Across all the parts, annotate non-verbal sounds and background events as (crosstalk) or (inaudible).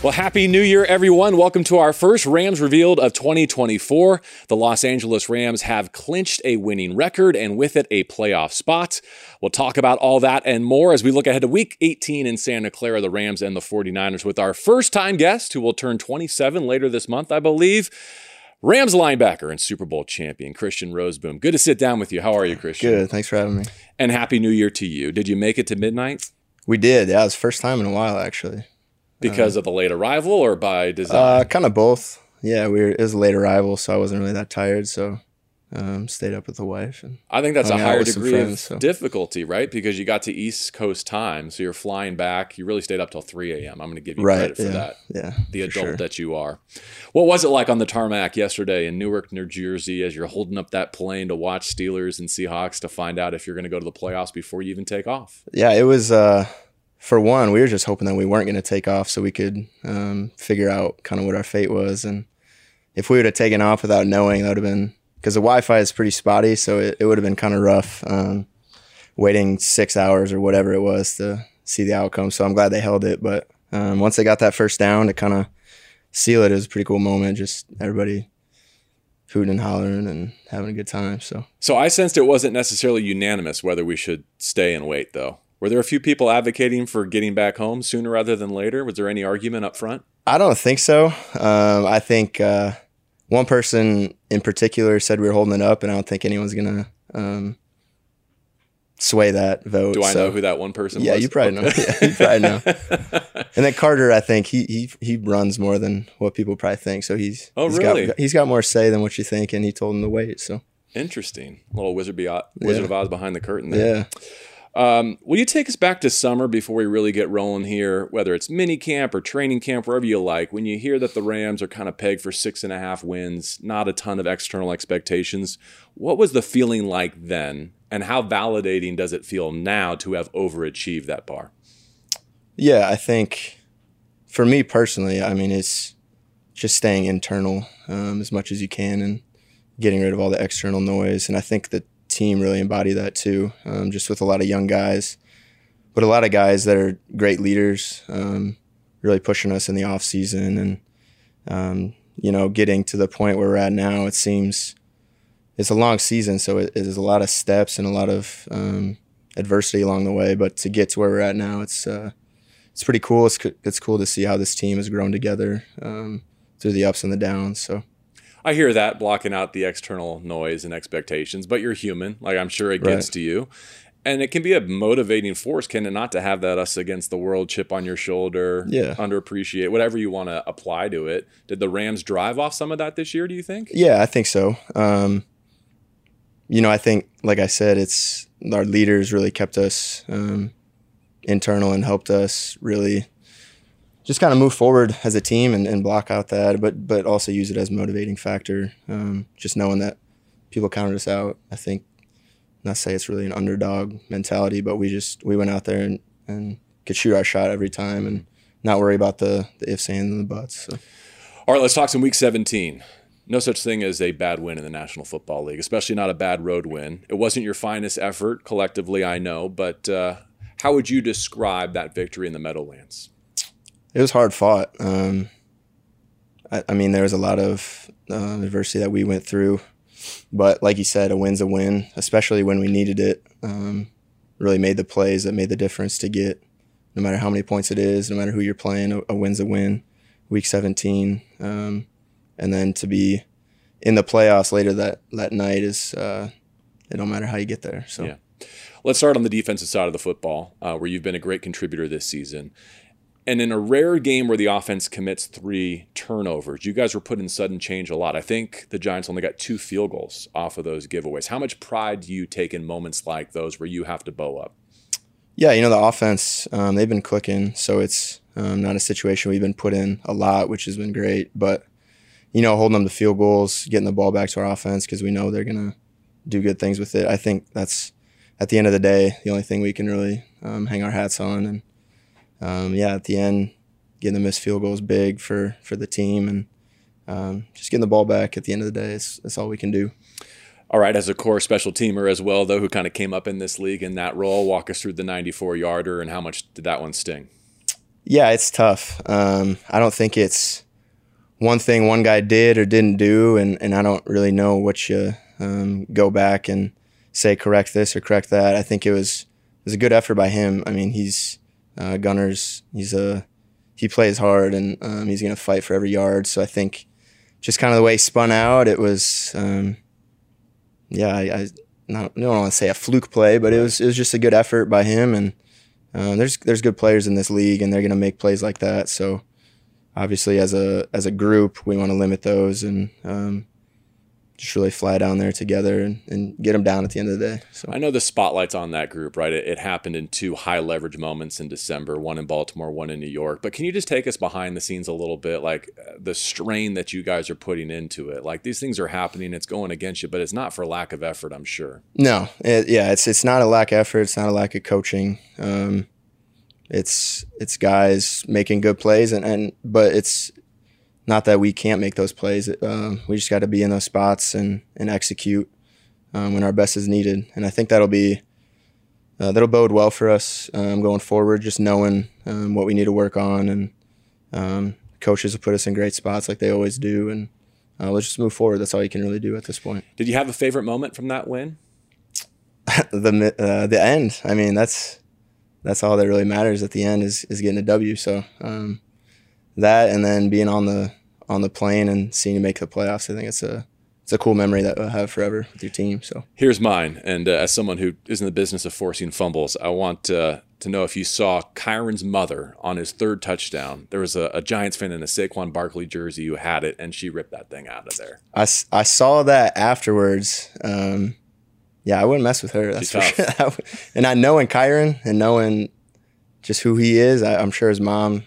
Well, happy new year, everyone. Welcome to our first Rams revealed of 2024. The Los Angeles Rams have clinched a winning record and with it a playoff spot. We'll talk about all that and more as we look ahead to week 18 in Santa Clara, the Rams and the 49ers, with our first time guest who will turn 27 later this month, I believe. Rams linebacker and Super Bowl champion, Christian Rozeboom. Good to sit down with you. How are you, Christian? Good. Thanks for having me. And Happy New Year to you. Did you make it to midnight? We did. Yeah, it was the first time in a while, actually. Because of the late arrival or by design? Uh, kind of both. Yeah, we were, it was a late arrival, so I wasn't really that tired. So um, stayed up with the wife. And I think that's a higher degree friends, of so. difficulty, right? Because you got to East Coast time, so you're flying back. You really stayed up till 3 a.m. I'm going to give you right. credit for yeah. that. Yeah. The adult sure. that you are. What was it like on the tarmac yesterday in Newark, New Jersey, as you're holding up that plane to watch Steelers and Seahawks to find out if you're going to go to the playoffs before you even take off? Yeah, it was. Uh, for one, we were just hoping that we weren't going to take off, so we could um, figure out kind of what our fate was. And if we would have taken off without knowing, that would have been because the Wi-Fi is pretty spotty, so it, it would have been kind of rough um, waiting six hours or whatever it was to see the outcome. So I'm glad they held it. But um, once they got that first down to kind of seal it, it was a pretty cool moment. Just everybody hooting and hollering and having a good time. So So I sensed it wasn't necessarily unanimous whether we should stay and wait, though. Were there a few people advocating for getting back home sooner rather than later? Was there any argument up front? I don't think so. Um, I think uh, one person in particular said we were holding it up, and I don't think anyone's gonna um, sway that vote. Do I so- know who that one person Yeah, was? you probably know. Yeah, you probably know. (laughs) And then Carter, I think he he he runs more than what people probably think. So he's Oh, he's really? Got, he's got more say than what you think, and he told him to wait. So Interesting. little Wizard, Be- Wizard Yeah. of Oz behind the curtain there. yeah, Um, will you take us back to summer before we really get rolling here, whether it's mini camp or training camp, wherever you like, when you hear that the Rams are kind of pegged for six and a half wins, not a ton of external expectations? What was the feeling like then? And how validating does it feel now to have overachieved that bar? yeah. I think for me personally, I mean, it's just staying internal um, as much as you can and getting rid of all the external noise. And I think the team really embody that too, um, just with a lot of young guys, but a lot of guys that are great leaders, um, really pushing us in the off season and um, you know getting to the point where we're at now. It seems it's a long season, so it, it is a lot of steps and a lot of um, adversity along the way. But to get to where we're at now, it's uh, it's pretty cool. It's it's cool to see how this team has grown together um, through the ups and the downs. So. I hear that blocking out the external noise and expectations, but you're human. Like I'm sure it gets Right. to you. And it can be a motivating force, can it not, to have that us against the world chip on your shoulder, Yeah. underappreciate, whatever you want to apply to it. Did the Rams drive off some of that this year, do you think? Yeah, I think so. Um, you know, I think, like I said, it's our leaders really kept us um, internal and helped us really just kind of move forward as a team and, and block out that, but but also use it as a motivating factor. Um, just knowing that people counted us out. I think not say it's really an underdog mentality, but we just we went out there and, and could shoot our shot every time and not worry about the the ifs, and the buts. So. All right, let's talk some week 17. No such thing as a bad win in the National Football League, especially not a bad road win. It wasn't your finest effort collectively, I know, but uh, how would you describe that victory in the Meadowlands? It was hard fought. Um, I, I mean, there was a lot of uh, adversity that we went through, but like you said, a win's a win, especially when we needed it. Um, really made the plays that made the difference to get, no matter how many points it is, no matter who you're playing, a, a win's a win. Week 17, um, and then to be in the playoffs later that that night is uh, it don't matter how you get there. So. Yeah. Let's start on the defensive side of the football, uh, where you've been a great contributor this season. And in a rare game where the offense commits three turnovers, you guys were put in sudden change a lot. I think the Giants only got two field goals off of those giveaways. How much pride do you take in moments like those where you have to bow up? Yeah, you know the offense, um, they've been clicking, so it's um, not a situation we've been put in a lot, which has been great. But you know, holding them to field goals, getting the ball back to our offense because we know they're gonna do good things with it. I think that's at the end of the day the only thing we can really um, hang our hats on. And um, yeah, at the end, getting the missed field goals big for for the team, and um, just getting the ball back at the end of the day is that's all we can do. All right, as a core special teamer as well, though, who kind of came up in this league in that role, walk us through the 94 yarder and how much did that one sting? Yeah, it's tough. Um, I don't think it's one thing one guy did or didn't do, and, and I don't really know what you um, go back and say correct this or correct that. I think it was it was a good effort by him. I mean, he's uh, Gunners. He's a he plays hard and um, he's going to fight for every yard. So I think just kind of the way he spun out, it was um, yeah. I, I, not, I don't want to say a fluke play, but it was it was just a good effort by him and uh, there's there's good players in this league, and they're going to make plays like that. So obviously, as a as a group, we want to limit those and um, just really fly down there together and, and get them down at the end of the day. So I know the spotlight's on that group, right? It, it, happened in two high leverage moments in December, one in Baltimore, one in New York. But can you just take us behind the scenes a little bit, like uh, the strain that you guys are putting into it? Like these things are happening, it's going against you, but it's not for lack of effort, I'm sure. No, it, yeah, it's it's not a lack of effort, it's not a lack of coaching. Um, it's it's guys making good plays, and, and but it's not that we can't make those plays. Um, we just got to be in those spots and and execute um, when our best is needed. And I think that'll be uh, that'll bode well for us um, going forward. Just knowing um, what we need to work on, and um, coaches will put us in great spots like they always do. And uh, let's just move forward. That's all you can really do at this point. Did you have a favorite moment from that win? (laughs) the uh, the end. I mean, that's that's all that really matters at the end is is getting a W. So um, that and then being on the on the plane and seeing you make the playoffs, I think it's a it's a cool memory that we'll have forever with your team. So here's mine, and uh, as someone who is in the business of forcing fumbles, I want uh, to know if you saw Kyren's mother on his third touchdown. There was a, a, Giants fan in a Saquon Barkley jersey who had it, and she ripped that thing out of there. I, I saw that afterwards. Um, yeah, I wouldn't mess with her. That's for sure. (laughs) and I knowing Kyren and knowing just who he is, I, am sure his mom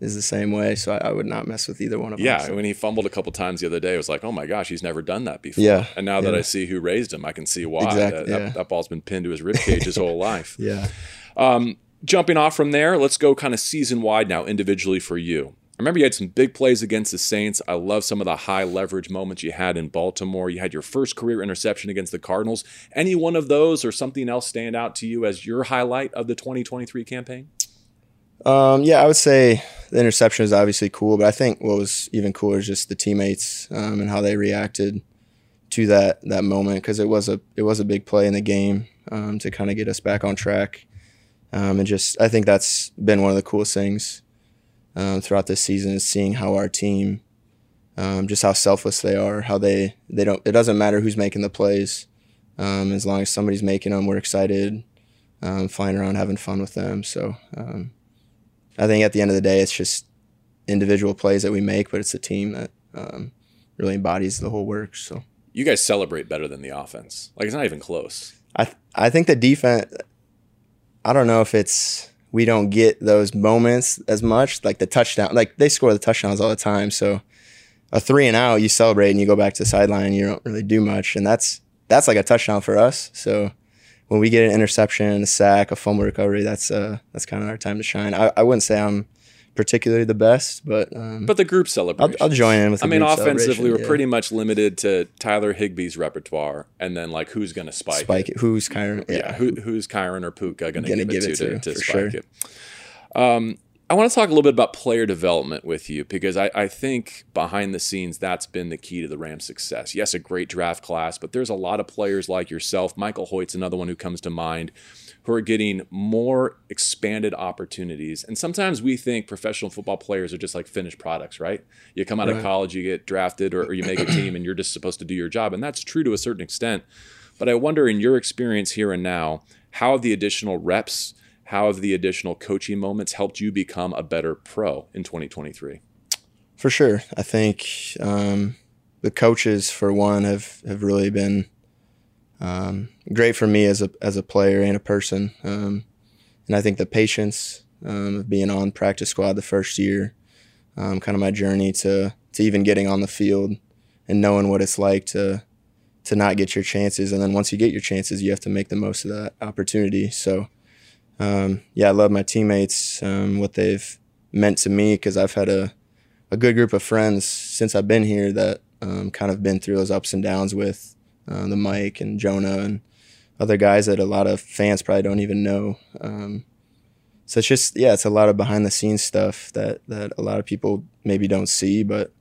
is the same way. So I, I, would not mess with either one of them. Yeah, so. when he fumbled a couple times the other day, it was like, oh my gosh, he's never done that before. Yeah. And now yeah. that I see who raised him, I can see why. Exactly, that, yeah. that, that, ball's been pinned to his rib cage his whole life. (laughs) Yeah. Um, jumping off from there, let's go kind of season wide now, individually for you. I remember you had some big plays against the Saints. I love some of the high leverage moments you had in Baltimore. You had your first career interception against the Cardinals. Any one of those or something else stand out to you as your highlight of the 2023 campaign? Um, yeah, I would say the interception is obviously cool, but I think what was even cooler is just the teammates um, and how they reacted to that that moment because it was a it was a big play in the game um, to kind of get us back on track, um, and just I think that's been one of the coolest things um, throughout this season is seeing how our team, um, just how selfless they are, how they they don't. It doesn't matter who's making the plays, as long as somebody's making them, we're excited, flying around having fun with them. So I think at the end of the day, it's just individual plays that we make, but it's a team that um, really embodies the whole work. So you guys celebrate better than the offense. Like it's not even close. I th- I think the defense. I don't know if it's we don't get those moments as much, like the touchdown. Like they score the touchdowns all the time. So a three and out, you celebrate and you go back to the sideline and you don't really do much. And that's that's like a touchdown for us. So when we get an interception, a sack, a fumble recovery, that's uh that's kind of our time to shine. I, I wouldn't say I'm particularly the best, but um, but the group celebration. I'll, I'll join in with. I mean, offensively, we're yeah. pretty much limited to Tyler Higbee's repertoire, and then like who's going to spike, spike it. it. Who's Kyren? Yeah, yeah who, who's Kyren or Puka going to give, give, it to, to, to spike sure. it? Um, I want to talk a little bit about player development with you because I, I, think behind the scenes that's been the key to the Rams' success. Yes, a great draft class, but there's a lot of players like yourself. Michael Hoecht's another one who comes to mind who are getting more expanded opportunities. And sometimes we think professional football players are just like finished products, right? You come out right. of college, you get drafted, or, or you make a team, and you're just supposed to do your job. And that's true to a certain extent. But I wonder, in your experience here and now, how have the additional reps, how have the additional coaching moments helped you become a better pro in 2023? For sure. I think um, the coaches, for one, have, have really been um, great for me as a as a player and a person. Um, and I think the patience um, of being on practice squad the first year, um, kind of my journey to to even getting on the field and knowing what it's like to to not get your chances, and then once you get your chances, you have to make the most of that opportunity. So, um, yeah, I love my teammates, um, what they've meant to me because I've had a a good group of friends since I've been here that kind of been through those ups and downs with uh, the Mike and Jonah and other guys that a lot of fans probably don't even know. Um, so it's just yeah, it's a lot of behind the scenes stuff that that a lot of people maybe don't see, but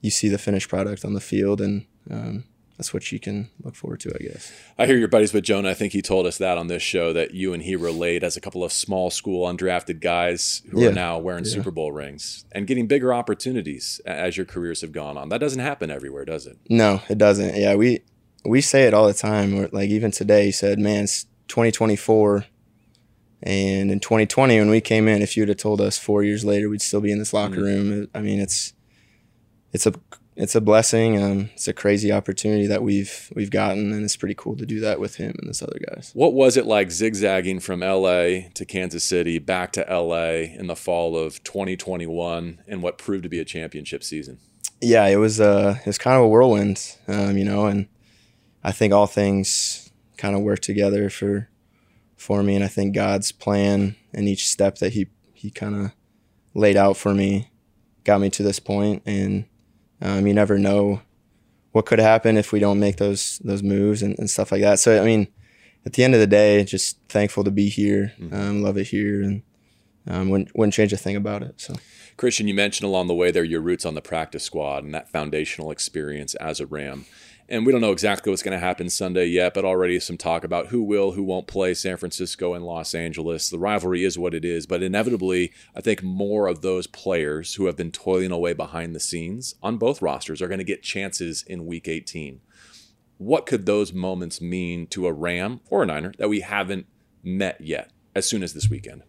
you see the finished product on the field, and um, that's what you can look forward to, I guess. I hear your buddies with Jonah. I think he told us that on this show that you and he relate as a couple of small school undrafted guys who Yeah. are now wearing Yeah. Super Bowl rings and getting bigger opportunities as your careers have gone on. That doesn't happen everywhere, does it? No, it doesn't. Yeah, we we say it all the time. Like even today, he said, "Man, it's 2024." And in 2020, when we came in, if you'd have told us four years later we'd still be in this locker Mhm. room, I mean, it's it's a it's a blessing. Um, it's a crazy opportunity that we've we've gotten, and it's pretty cool to do that with him and this other guys. What was it like zigzagging from LA to Kansas City back to LA in the fall of 2021 and what proved to be a championship season? yeah, it was uh it was kind of a whirlwind, um, you know, and I think all things kind of worked together for for me, and I think God's plan and each step that he he kind of laid out for me got me to this point, and um, you never know what could happen if we don't make those those moves and, and stuff like that. So I mean, at the end of the day, just thankful to be here, Mhm. um, love it here, and um, wouldn't wouldn't change a thing about it. So. Christian, you mentioned along the way there your roots on the practice squad and that foundational experience as a Ram. And we don't know exactly what's going to happen Sunday yet, but already some talk about who will, who won't play San Francisco and Los Angeles. The rivalry is what it is, but inevitably, I think more of those players who have been toiling away behind the scenes on both rosters are going to get chances in week 18. What could those moments mean to a Ram or a Niner that we haven't met yet as soon as this weekend?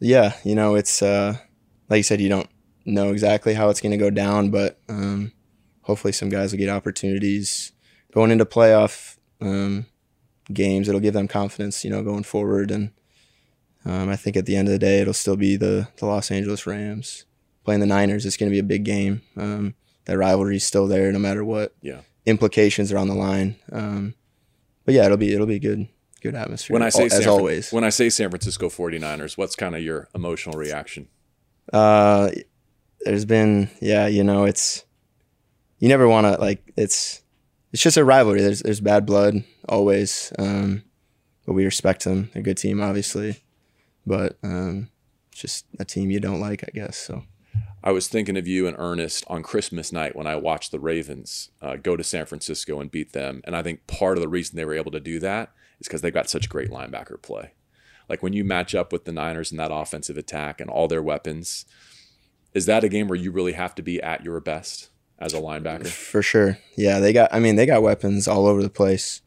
Yeah, you know, it's uh, like you said, you don't know exactly how it's going to go down, but um, hopefully some guys will get opportunities going into playoff um, games. It'll give them confidence, you know, going forward. And um, I think at the end of the day, it'll still be the, the Los Angeles Rams playing the Niners. It's going to be a big game. Um, that rivalry is still there, no matter what Yeah. implications are on the line. Um, but yeah, it'll be it'll be good good atmosphere. When I say as San always. when I say San Francisco 49ers, what's kind of your emotional reaction? Uh, there's been yeah, you know, it's you never want to like it's it's just a rivalry. There's there's bad blood always, um, but we respect them. They're a good team, obviously, but um, just a team you don't like, I guess. So I was thinking of you and Ernest on Christmas night when I watched the Ravens uh, go to San Francisco and beat them. And I think part of the reason they were able to do that is because they've got such great linebacker play. Like when you match up with the Niners in that offensive attack and all their weapons, is that a game where you really have to be at your best as a linebacker? for sure, yeah, they got. I mean, they got weapons all over the place,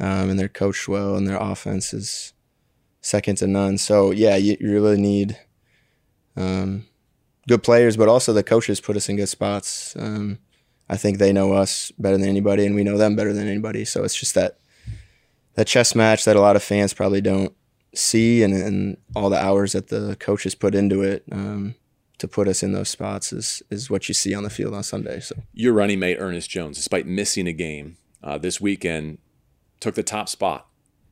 um, and they're coached well, and their offense is second to none. So yeah, you, you really need um, good players, but also the coaches put us in good spots. Um, I think they know us better than anybody, and we know them better than anybody. So it's just that that chess match that a lot of fans probably don't see, and, and all the hours that the coaches put into it um, to put us in those spots is is what you see on the field on Sunday. So Your running mate, Ernest Jones, despite missing a game uh, this weekend, took the top spot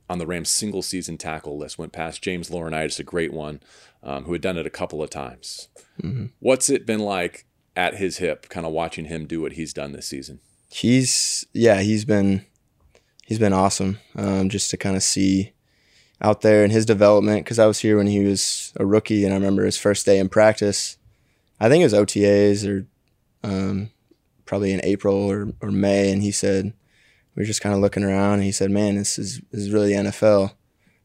on the Rams single season tackle list, went past James Laurinaitis, a great one, um, who had done it a couple of times. Mhm. What's it been like at his hip, kind of watching him do what he's done this season? he's yeah he's been he's been awesome um, just to kind of see out there in his development because I was here when he was a rookie and I remember his first day in practice I think it was OTAs or um, probably in April or, or May and he said we were just kind of looking around and he said man this is this is really NFL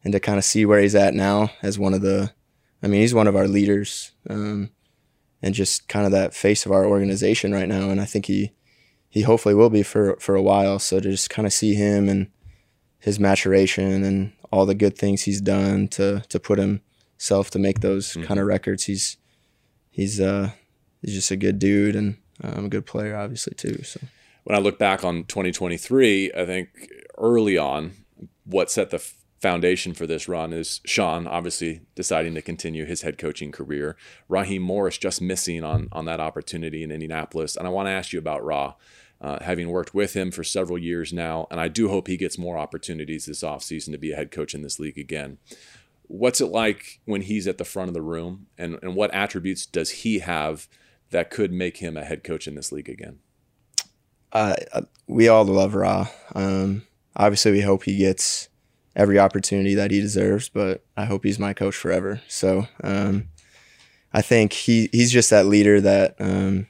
and to kind of see where he's at now as one of the I mean he's one of our leaders um, and just kind of that face of our organization right now and I think he he hopefully will be for for a while. So to just kind of see him and his maturation and all the good things he's done to to put himself to make those Mhm. kind of records. He's he's uh he's just a good dude and um, a good player, obviously too. So When I look back on 2023, I think early on, what set the f- foundation for this run is Sean obviously deciding to continue his head coaching career. Raheem Morris just missing on on that opportunity in Indianapolis, and I want to ask you about Ra. Uh, having worked with him for several years now, and I do hope he gets more opportunities this offseason to be a head coach in this league again. What's it like when he's at the front of the room, and, and what attributes does he have that could make him a head coach in this league again? uh, uh, we all love Ra. Um, obviously, we hope he gets every opportunity that he deserves. But I hope he's my coach forever. So um, I think he he's just that leader that, um,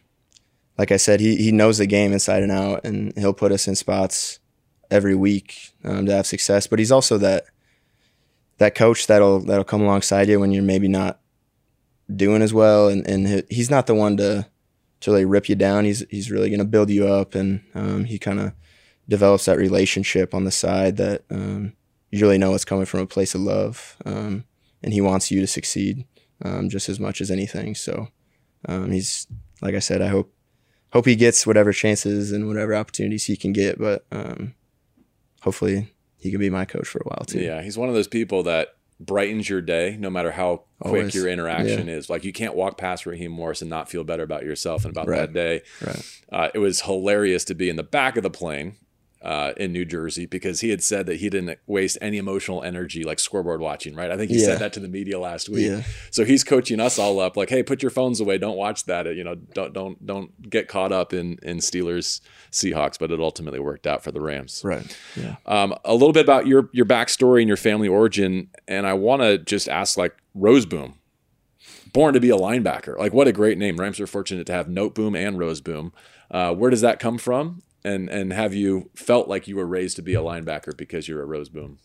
like I said, he he knows the game inside and out, and he'll put us in spots every week um, to have success. But he's also that that coach that'll that'll come alongside you when you're maybe not doing as well, and and he's not the one to to really rip you down. He's he's really going to build you up, and um, he kind of develops that relationship on the side that um, you really know it's coming from a place of love, um, and he wants you to succeed um, just as much as anything. So um, he's like I said, I hope hope he gets whatever chances and whatever opportunities he can get, but um, hopefully he can be my coach for a while too. Yeah, he's one of those people that brightens your day no matter how quick Always. your interaction yeah. is. Like you can't walk past Raheem Morris and not feel better about yourself and about right. that day. Right. Uh, it was hilarious to be in the back of the plane uh, in New Jersey because he had said that he didn't waste any emotional energy like scoreboard watching, right? I think he yeah. said that to the media last week. Yeah. So he's coaching us all up like, hey, put your phones away, don't watch that. You know, don't don't don't get caught up in in Steelers Seahawks, but it ultimately worked out for the Rams. Right. Yeah. Um, a little bit about your your backstory and your family origin, and I want to just ask like Rozeboom. Born to be a linebacker. Like, what a great name. Rams are fortunate to have Noteboom and Rozeboom. Uh, where does that come from? And and have you felt like you were raised to be a linebacker because you're a Rozeboom?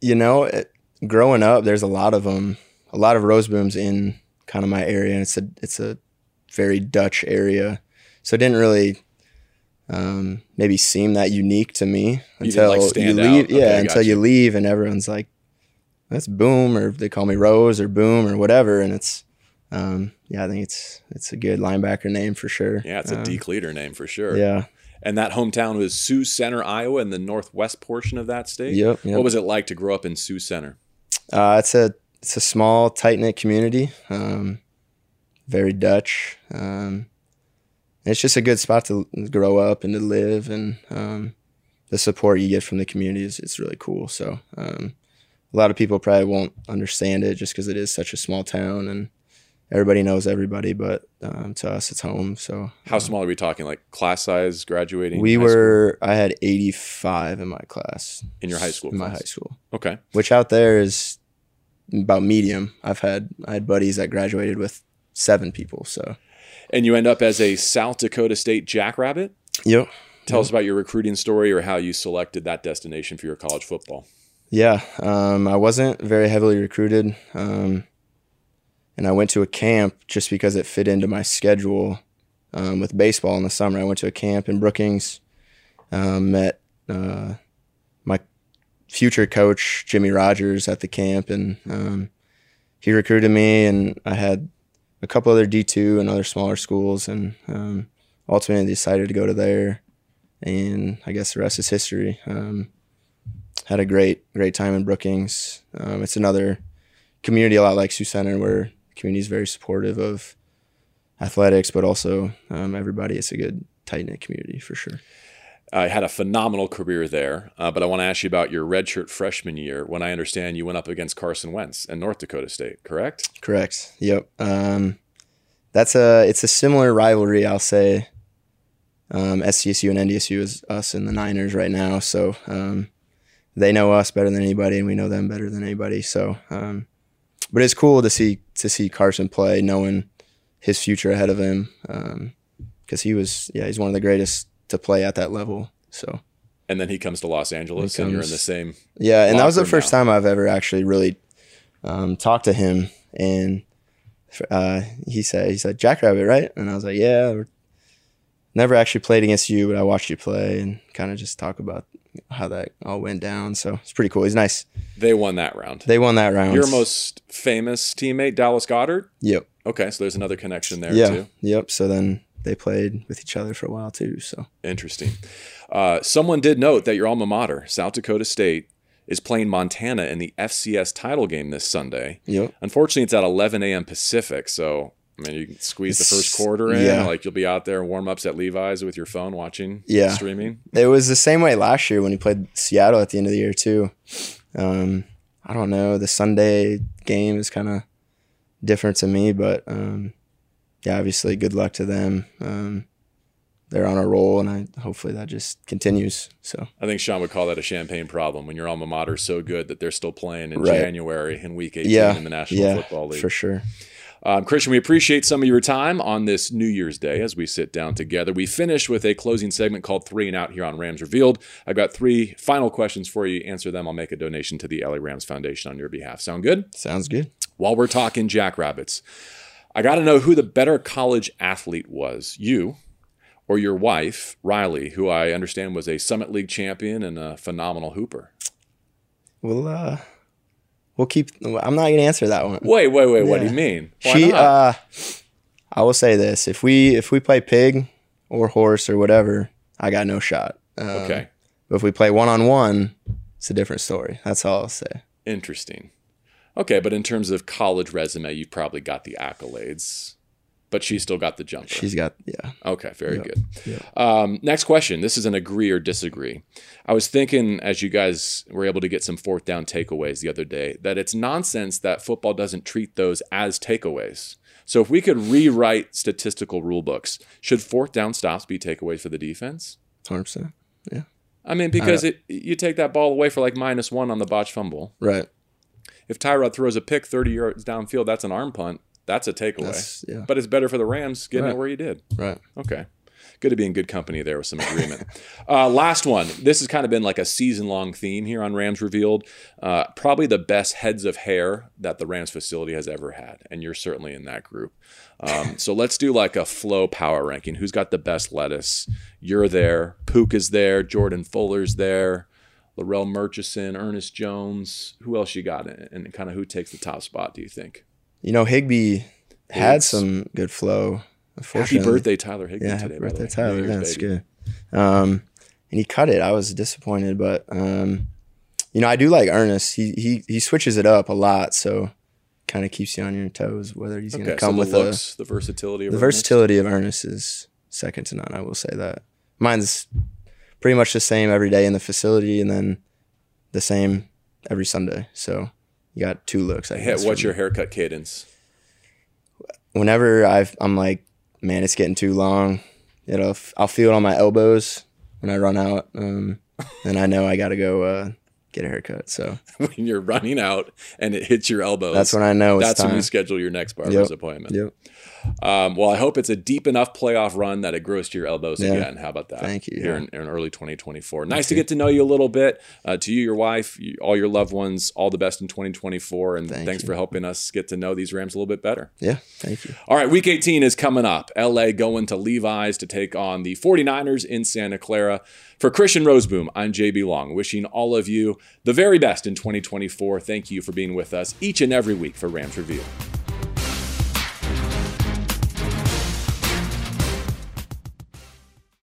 You know, it, growing up, there's a lot of them, a lot of Rozebooms in kind of my area, and it's a it's a very Dutch area, so it didn't really um, maybe seem that unique to me until you, like you leave. Okay, yeah, until you. you leave, and everyone's like, "That's Boom," or they call me Rose or Boom or whatever, and it's um, yeah, I think it's it's a good linebacker name for sure. Yeah, it's a um, Deke leader name for sure. Yeah, and that hometown was Sioux Center, Iowa, in the northwest portion of that state. Yep. yep. What was it like to grow up in Sioux Center? Uh, it's a it's a small, tight knit community. Um, very Dutch. Um, it's just a good spot to grow up and to live, and um, the support you get from the community is it's really cool. So um, a lot of people probably won't understand it just because it is such a small town and everybody knows everybody, but um, to us, it's home. So, how small are we talking? Like class size, graduating? We were. School? I had eighty five in my class. In your high school? In class? my high school. Okay. Which out there is about medium. I've had I had buddies that graduated with seven people. So. And you end up as a South Dakota State Jackrabbit. Yep. Tell yep. us about your recruiting story or how you selected that destination for your college football. Yeah, um, I wasn't very heavily recruited. Um, and I went to a camp just because it fit into my schedule um, with baseball in the summer. I went to a camp in Brookings, um, met uh, my future coach Jimmy Rogers at the camp, and um, he recruited me. And I had a couple other D two and other smaller schools, and um, ultimately decided to go to there. And I guess the rest is history. Um, had a great great time in Brookings. Um, it's another community a lot like Sioux Center where community is very supportive of athletics, but also um, everybody. It's a good tight knit community for sure. I had a phenomenal career there, uh, but I want to ask you about your redshirt freshman year. When I understand you went up against Carson Wentz and North Dakota State, correct? Correct. Yep. Um, that's a it's a similar rivalry, I'll say. Um, SDSU and NDSU is us and the Niners right now, so um, they know us better than anybody, and we know them better than anybody. So um, but it's cool to see to see Carson play, knowing his future ahead of him, because um, he was yeah he's one of the greatest to play at that level. So. And then he comes to Los Angeles, comes, and you're in the same. Yeah, and that was the first now. time I've ever actually really um, talked to him, and uh, he said he said Jackrabbit, right? And I was like, yeah. Never actually played against you, but I watched you play and kind of just talk about how that all went down. So it's pretty cool. He's nice. They won that round. They won that round. Your most famous teammate, Dallas Goedert. Yep. Okay, so there's another connection there yeah. too. Yep. So then they played with each other for a while too. So interesting. Uh, someone did note that your alma mater, South Dakota State, is playing Montana in the FCS title game this Sunday. Yep. Unfortunately, it's at 11 a.m. Pacific, so I mean, you can squeeze it's, the first quarter in. Yeah. Like you'll be out there warm ups at Levi's with your phone watching, yeah. streaming. It was the same way last year when he played Seattle at the end of the year too. Um, I don't know. The Sunday game is kind of different to me, but um, yeah, obviously, good luck to them. Um, they're on a roll, and I hopefully that just continues. So I think Sean would call that a champagne problem when your alma mater is so good that they're still playing in Right. January in Week 18 yeah, in the National yeah, Football League. for sure. Um, Christian, we appreciate some of your time on this New Year's Day as we sit down together. We finish with a closing segment called Three and Out here on Rams Revealed. I've got three final questions for you. Answer them. I'll make a donation to the LA Rams Foundation on your behalf. Sound good? Sounds good. While we're talking Jackrabbits, I got to know who the better college athlete was, you or your wife, Riley, who I understand was a Summit League champion and a phenomenal hooper. We'll uh, we'll keep. I'm not gonna answer that one. Wait, wait, wait. What do you mean? Why she not? uh I will say this. If we if we play pig or horse or whatever, I got no shot. Um, okay. But if we play one on one, it's a different story. That's all I'll say. Interesting. Okay, but in terms of college resume, you've probably got the accolades, but she still got the jumper. She's got yeah. okay, very good. Um, next question. This is an agree or disagree. I was thinking as you guys were able to get some fourth down takeaways the other day that it's nonsense that football doesn't treat those as takeaways. So if we could rewrite statistical rule books, should fourth down stops be takeaways for the defense? Hundred percent. I mean, because it you take that ball away for like minus one on the botch fumble. Right. If Tyrod throws a pick 30 yards downfield, that's an arm punt. That's a takeaway. That's yeah. But it's better for the Rams getting it where you did. Right. Okay. Good to be in good company there with some agreement. (laughs) uh, last one. This has kind of been like a season long theme here on Rams Revealed. Uh, probably the best heads of hair that the Rams facility has ever had. And you're certainly in that group. Um, so let's do like a flow power ranking. Who's got the best lettuce? You're there. Pook is there. Jordan Fuller's there. Larrell Murchison, Ernest Jones. Who else you got? And kind of who takes the top spot, do you think? You know, Higbee had some good flow. Happy birthday, Tyler Higbee. Yeah, happy birthday. Tyler. Yeah, that's baby. good. Um, and he cut it. I was disappointed, but um, you know, I do like Ernest. He he he switches it up a lot, so kind of keeps you on your toes. Whether he's going to come so with the looks, the versatility of the Ernest. versatility of Ernest is second to none. I will say that. Mine's pretty much the same every day in the facility, and then the same every Sunday. So you got two looks. I guess, What's your me. haircut cadence? whenever I've, I'm like, man, it's getting too long. It'll, I'll feel it on my elbows when I run out. Um, and I know I got to go uh, get a haircut. So (laughs) when you're running out and it hits your elbows. that's when I know it's That's when you schedule your next barber's Yep. appointment. Yep. Um, well, I hope it's a deep enough playoff run that it grows to your elbows Yeah. again. How about that? Thank you, Here yeah. in, in early 2024. Nice to get to know you a little bit. Uh, to you, your wife, you, all your loved ones, all the best in 2024. And Thank thanks you. for helping us get to know these Rams a little bit better. Yeah. Thank you. All right, week 18 is coming up. LA going to Levi's to take on the 49ers in Santa Clara. For Christian Rozeboom, I'm JB Long, wishing all of you the very best in 2024. Thank you for being with us each and every week for Rams Revealed.